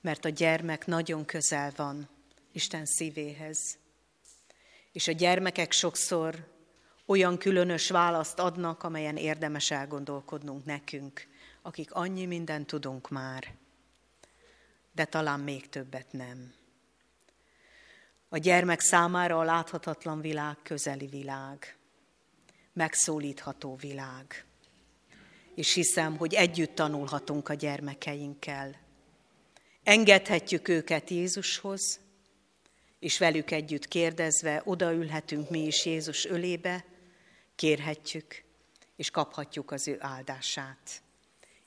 mert a gyermek nagyon közel van Isten szívéhez. És a gyermekek sokszor olyan különös választ adnak, amelyen érdemes elgondolkodnunk nekünk, akik annyi mindent tudunk már, de talán még többet nem. A gyermek számára a láthatatlan világ közeli világ, megszólítható világ. És hiszem, hogy együtt tanulhatunk a gyermekeinkkel. Engedhetjük őket Jézushoz, és velük együtt kérdezve odaülhetünk mi is Jézus ölébe, kérhetjük, és kaphatjuk az ő áldását.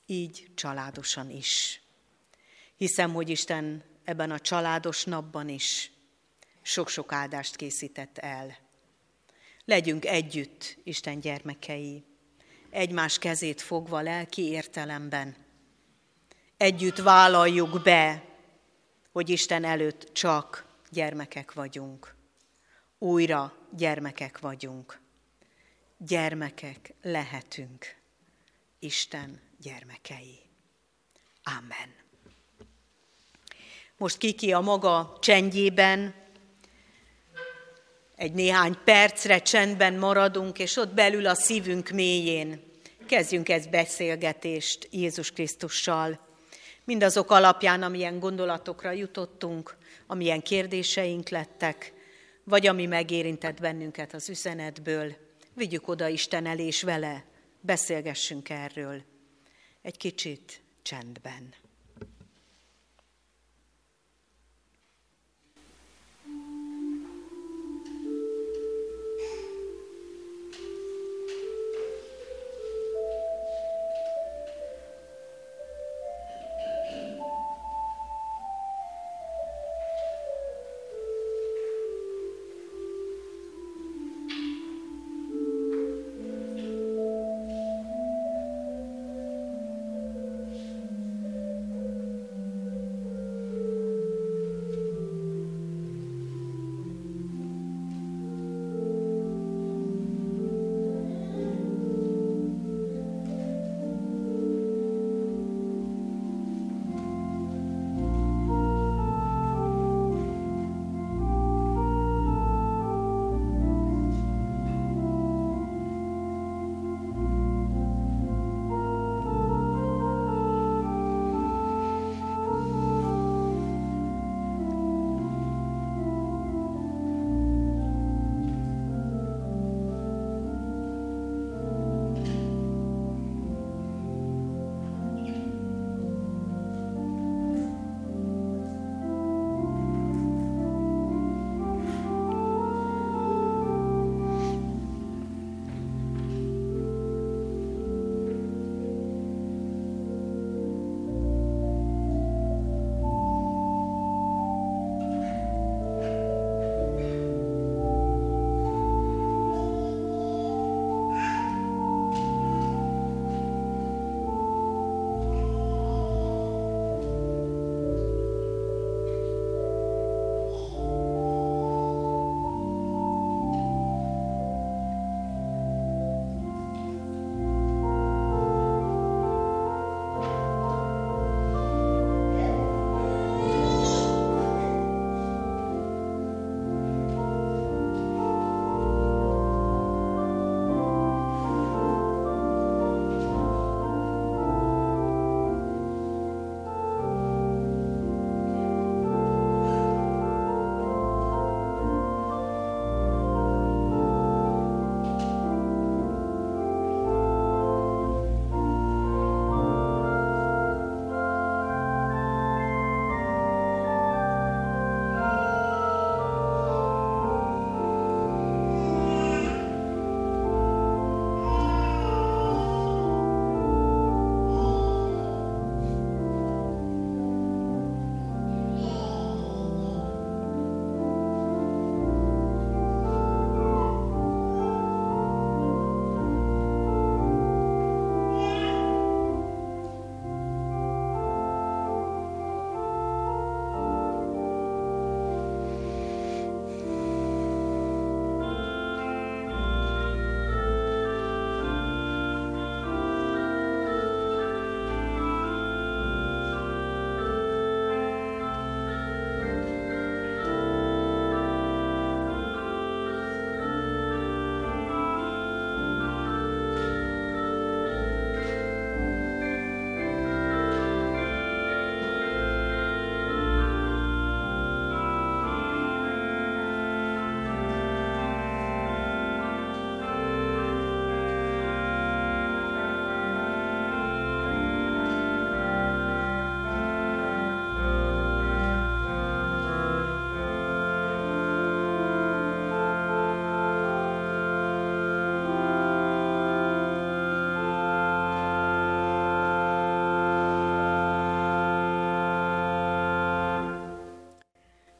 Így családosan is. Hiszem, hogy Isten ebben a családos napban is sok-sok áldást készített el. Legyünk együtt, Isten gyermekei, egymás kezét fogva lelki értelemben. Együtt vállaljuk be, hogy Isten előtt csak gyermekek vagyunk. Újra gyermekek vagyunk. Gyermekek lehetünk. Isten gyermekei. Amen. Most Kiki a maga csendjében, egy néhány percre csendben maradunk, és ott belül a szívünk mélyén kezdjünk ezt beszélgetést Jézus Krisztussal. Mindazok alapján, amilyen gondolatokra jutottunk, amilyen kérdéseink lettek, vagy ami megérintett bennünket az üzenetből, vigyük oda Isten elé, és vele beszélgessünk erről egy kicsit csendben.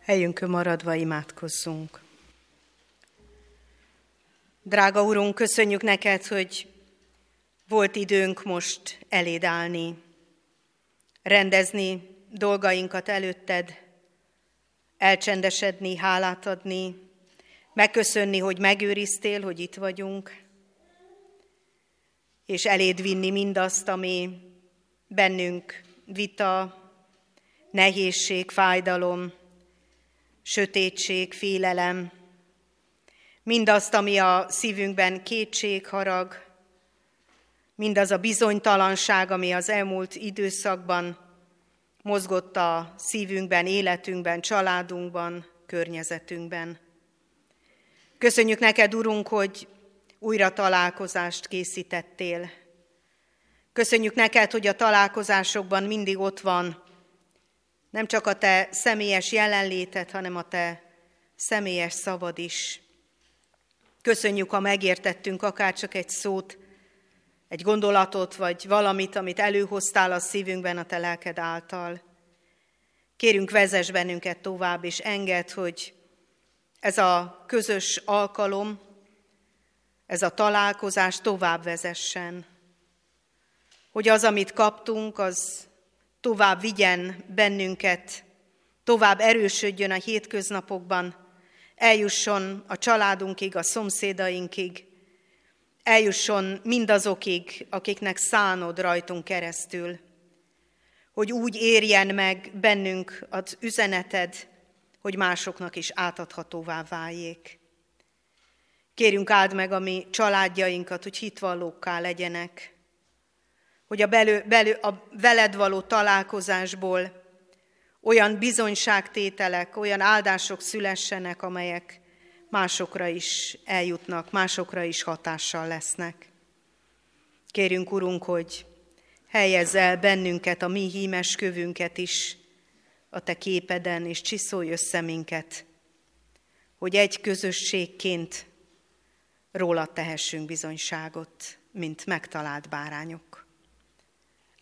Helyünkön maradva imádkozzunk. Drága Urunk, köszönjük neked, hogy volt időnk most eléd állni, rendezni dolgainkat előtted, elcsendesedni, hálát adni, megköszönni, hogy megőriztél, hogy itt vagyunk, és eléd vinni mindazt, ami bennünk vita, nehézség, fájdalom, sötétség, félelem, mindazt, ami a szívünkben kétség, harag, mindaz a bizonytalanság, ami az elmúlt időszakban mozgott a szívünkben, életünkben, családunkban, környezetünkben. Köszönjük neked, Urunk, hogy újra találkozást készítettél. Köszönjük neked, hogy a találkozásokban mindig ott van nem csak a te személyes jelenléted, hanem a te személyes szavad is. Köszönjük, ha megértettünk akár csak egy szót, egy gondolatot, vagy valamit, amit előhoztál a szívünkben a te lelked által. Kérünk, vezess bennünket tovább, és enged, hogy ez a közös alkalom, ez a találkozás tovább vezessen. Hogy az, amit kaptunk, az tovább vigyen bennünket, tovább erősödjön a hétköznapokban, eljusson a családunkig, a szomszédainkig, eljusson mindazokig, akiknek szánod rajtunk keresztül, hogy úgy érjen meg bennünk az üzeneted, hogy másoknak is átadhatóvá váljék. Kérjünk áld meg a mi családjainkat, hogy hitvallókká legyenek, hogy a, belő, belő, a veled való találkozásból olyan bizonyságtételek, olyan áldások szülessenek, amelyek másokra is eljutnak, másokra is hatással lesznek. Kérjünk, Urunk, hogy helyezz el bennünket, a mi hímes kövünket is a Te képeden, és csiszolj össze minket, hogy egy közösségként róla tehessünk bizonyságot, mint megtalált bárányok.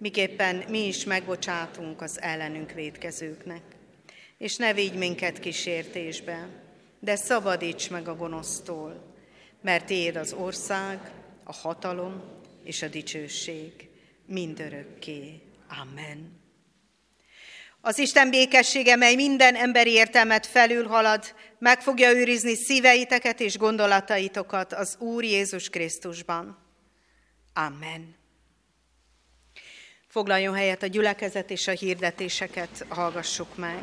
miképpen mi is megbocsátunk az ellenünk védkezőknek. És ne vigy minket kísértésbe, de szabadíts meg a gonosztól, mert Téd az ország, a hatalom és a dicsőség mindörökké. Amen. Az Isten békessége, mely minden emberi értelmet felülhalad, meg fogja őrizni szíveiteket és gondolataitokat az Úr Jézus Krisztusban. Amen. Foglaljon helyet a gyülekezet és a hirdetéseket hallgassuk meg.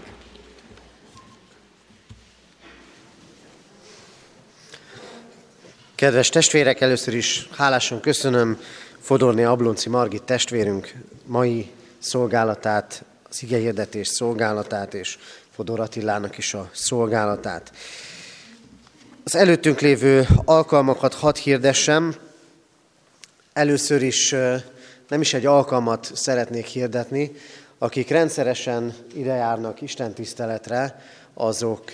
Kedves testvérek, először is hálásan köszönöm Fodorné Ablonci Margit testvérünk mai szolgálatát, az igehirdetés szolgálatát, és Fodor Attilának is a szolgálatát. Az előttünk lévő alkalmakat hadd hirdessem. Először is nem is egy alkalmat szeretnék hirdetni. Akik rendszeresen idejárnak Isten tiszteletre, azok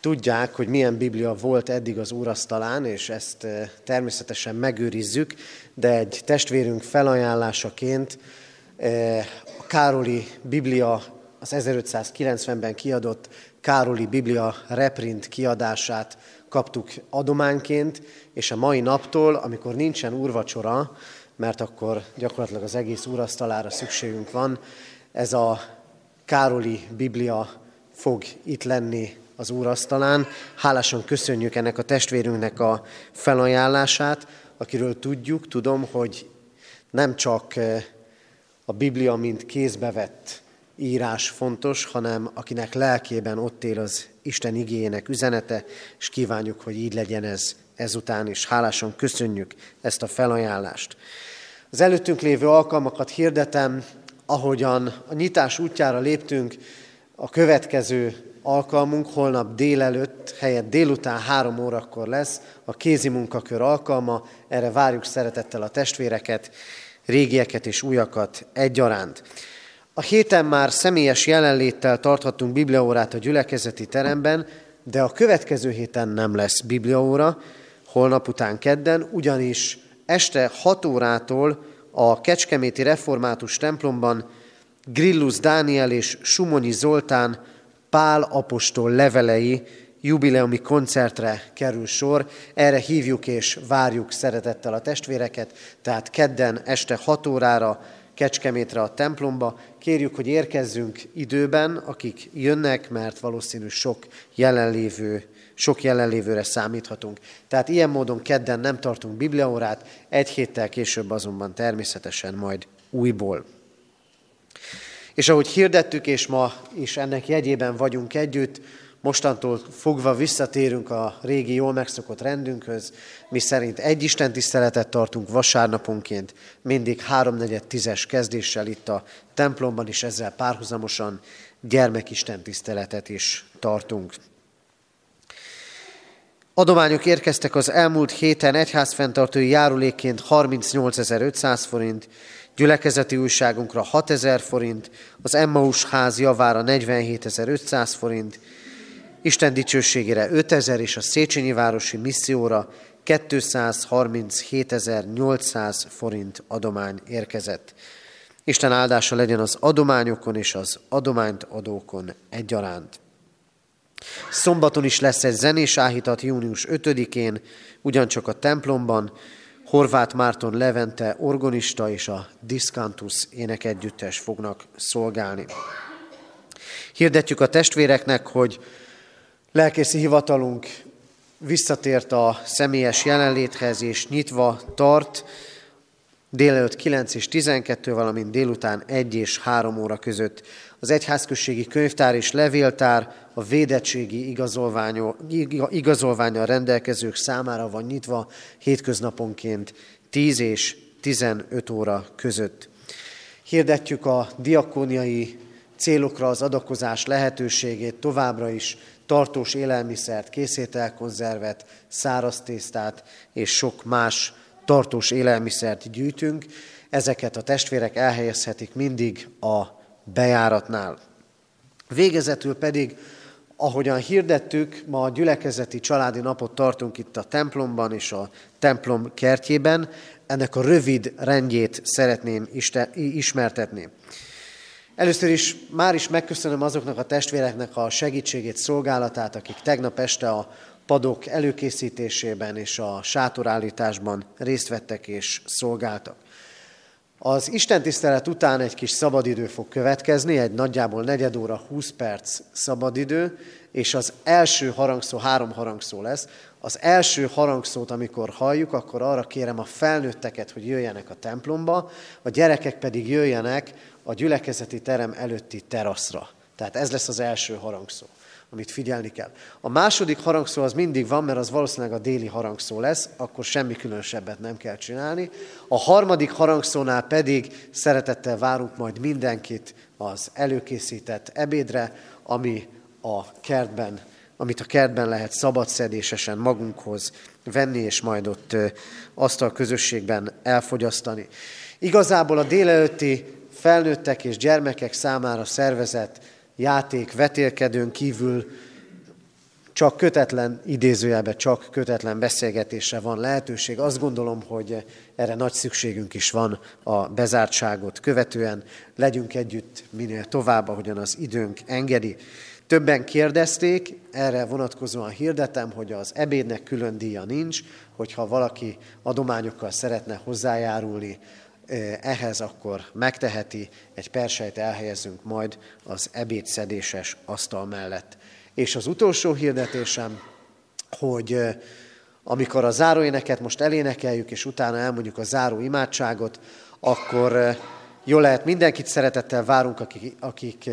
tudják, hogy milyen Biblia volt eddig az úrasztalán, és ezt természetesen megőrizzük, de egy testvérünk felajánlásaként a Károli Biblia, az 1590-ben kiadott Károli Biblia reprint kiadását kaptuk adományként, és a mai naptól, amikor nincsen úrvacsora, mert akkor gyakorlatilag az egész úrasztalára szükségünk van, ez a Károli Biblia fog itt lenni az úrasztalán. Hálásan köszönjük ennek a testvérünknek a felajánlását, akiről tudjuk, tudom, hogy nem csak eh, a Biblia, mint kézbevett írás fontos, hanem akinek lelkében ott él az Isten igényének üzenete, és kívánjuk, hogy így legyen ez ezután is. Hálásan köszönjük ezt a felajánlást. Az előttünk lévő alkalmakat hirdetem, ahogyan a nyitás útjára léptünk, a következő alkalmunk, holnap délelőtt, helyett délután három órakor lesz a kézi munkakör alkalma, erre várjuk szeretettel a testvéreket, régieket és újakat egyaránt. A héten már személyes jelenléttel tarthatunk bibliaórát a gyülekezeti teremben, de a következő héten nem lesz bibliaóra, holnap után kedden, ugyanis este 6 órától a Kecskeméti Református templomban Grillus Dániel és Sumonyi Zoltán Pál apostol levelei jubileumi koncertre kerül sor. Erre hívjuk és várjuk szeretettel a testvéreket, tehát kedden este 6 órára Kecskemétre a templomba. Kérjük, hogy érkezzünk időben, akik jönnek, mert valószínű sok jelenlévő sok jelenlévőre számíthatunk. Tehát ilyen módon kedden nem tartunk bibliaórát, egy héttel később azonban természetesen majd újból. És ahogy hirdettük, és ma is ennek jegyében vagyunk együtt, mostantól fogva visszatérünk a régi jól megszokott rendünkhöz, mi szerint egy Isten tiszteletet tartunk vasárnaponként, mindig háromnegyed tízes kezdéssel itt a templomban, és ezzel párhuzamosan gyermekisten tiszteletet is tartunk. Adományok érkeztek az elmúlt héten egyházfenntartói járulékként 38.500 forint, gyülekezeti újságunkra 6000 forint, az Emmaus ház javára 47.500 forint, Isten dicsőségére 5000 és a Széchenyi Városi Misszióra 237.800 forint adomány érkezett. Isten áldása legyen az adományokon és az adományt adókon egyaránt. Szombaton is lesz egy zenés áhítat június 5-én, ugyancsak a templomban, Horváth Márton Levente organista és a Discantus énekegyüttes fognak szolgálni. Hirdetjük a testvéreknek, hogy lelkészi hivatalunk visszatért a személyes jelenléthez, és nyitva tart délelőtt 9 és 12, valamint délután 1 és 3 óra között. Az egyházközségi könyvtár és levéltár a védettségi igazolványa rendelkezők számára van nyitva hétköznaponként 10 és 15 óra között. Hirdetjük a diakóniai célokra az adakozás lehetőségét továbbra is tartós élelmiszert, készételkonzervet, száraz tésztát és sok más tartós élelmiszert gyűjtünk. Ezeket a testvérek elhelyezhetik mindig a bejáratnál. Végezetül pedig, ahogyan hirdettük, ma a gyülekezeti családi napot tartunk itt a templomban és a templom kertjében. Ennek a rövid rendjét szeretném ismertetni. Először is már is megköszönöm azoknak a testvéreknek a segítségét, szolgálatát, akik tegnap este a padok előkészítésében és a sátorállításban részt vettek és szolgáltak. Az Isten után egy kis szabadidő fog következni, egy nagyjából negyed óra, 20 perc szabadidő, és az első harangszó három harangszó lesz. Az első harangszót, amikor halljuk, akkor arra kérem a felnőtteket, hogy jöjjenek a templomba, a gyerekek pedig jöjjenek a gyülekezeti terem előtti teraszra. Tehát ez lesz az első harangszó amit figyelni kell. A második harangszó az mindig van, mert az valószínűleg a déli harangszó lesz, akkor semmi különösebbet nem kell csinálni. A harmadik harangszónál pedig szeretettel várunk majd mindenkit az előkészített ebédre, ami a kertben, amit a kertben lehet szabadszedésesen magunkhoz venni, és majd ott azt a közösségben elfogyasztani. Igazából a délelőtti felnőttek és gyermekek számára szervezett játék, vetélkedőn kívül csak kötetlen, idézőjelben csak kötetlen beszélgetésre van lehetőség. Azt gondolom, hogy erre nagy szükségünk is van a bezártságot követően. Legyünk együtt minél tovább, ahogyan az időnk engedi. Többen kérdezték, erre vonatkozóan hirdetem, hogy az ebédnek külön díja nincs, hogyha valaki adományokkal szeretne hozzájárulni ehhez akkor megteheti, egy persejt elhelyezünk majd az ebédszedéses asztal mellett. És az utolsó hirdetésem, hogy amikor a záróéneket most elénekeljük, és utána elmondjuk a záró imádságot, akkor jó lehet, mindenkit szeretettel várunk, akik, akik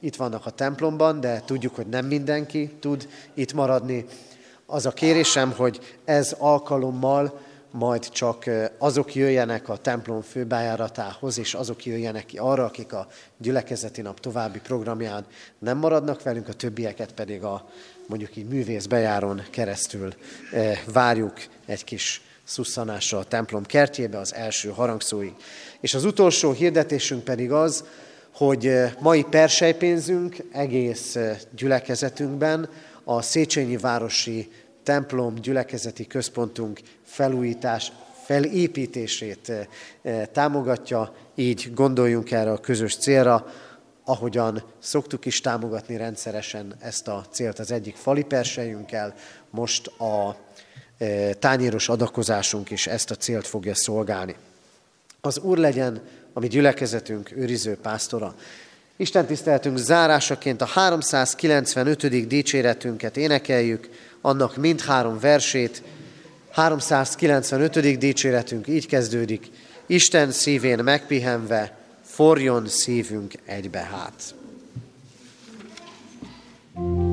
itt vannak a templomban, de tudjuk, hogy nem mindenki tud itt maradni. Az a kérésem, hogy ez alkalommal majd csak azok jöjjenek a templom főbejáratához, és azok jöjjenek ki arra, akik a gyülekezeti nap további programján nem maradnak velünk, a többieket pedig a mondjuk így művész bejáron keresztül várjuk egy kis szusszanásra a templom kertjébe az első harangszóig. És az utolsó hirdetésünk pedig az, hogy mai persejpénzünk egész gyülekezetünkben a Széchenyi Városi templom gyülekezeti központunk felújítás, felépítését támogatja, így gondoljunk erre a közös célra, ahogyan szoktuk is támogatni rendszeresen ezt a célt az egyik fali most a tányéros adakozásunk is ezt a célt fogja szolgálni. Az Úr legyen a mi gyülekezetünk őriző pásztora. Isten tiszteltünk zárásaként a 395. dicséretünket énekeljük, annak mindhárom versét. 395. dicséretünk így kezdődik. Isten szívén megpihenve, forjon szívünk egybe hát. thank you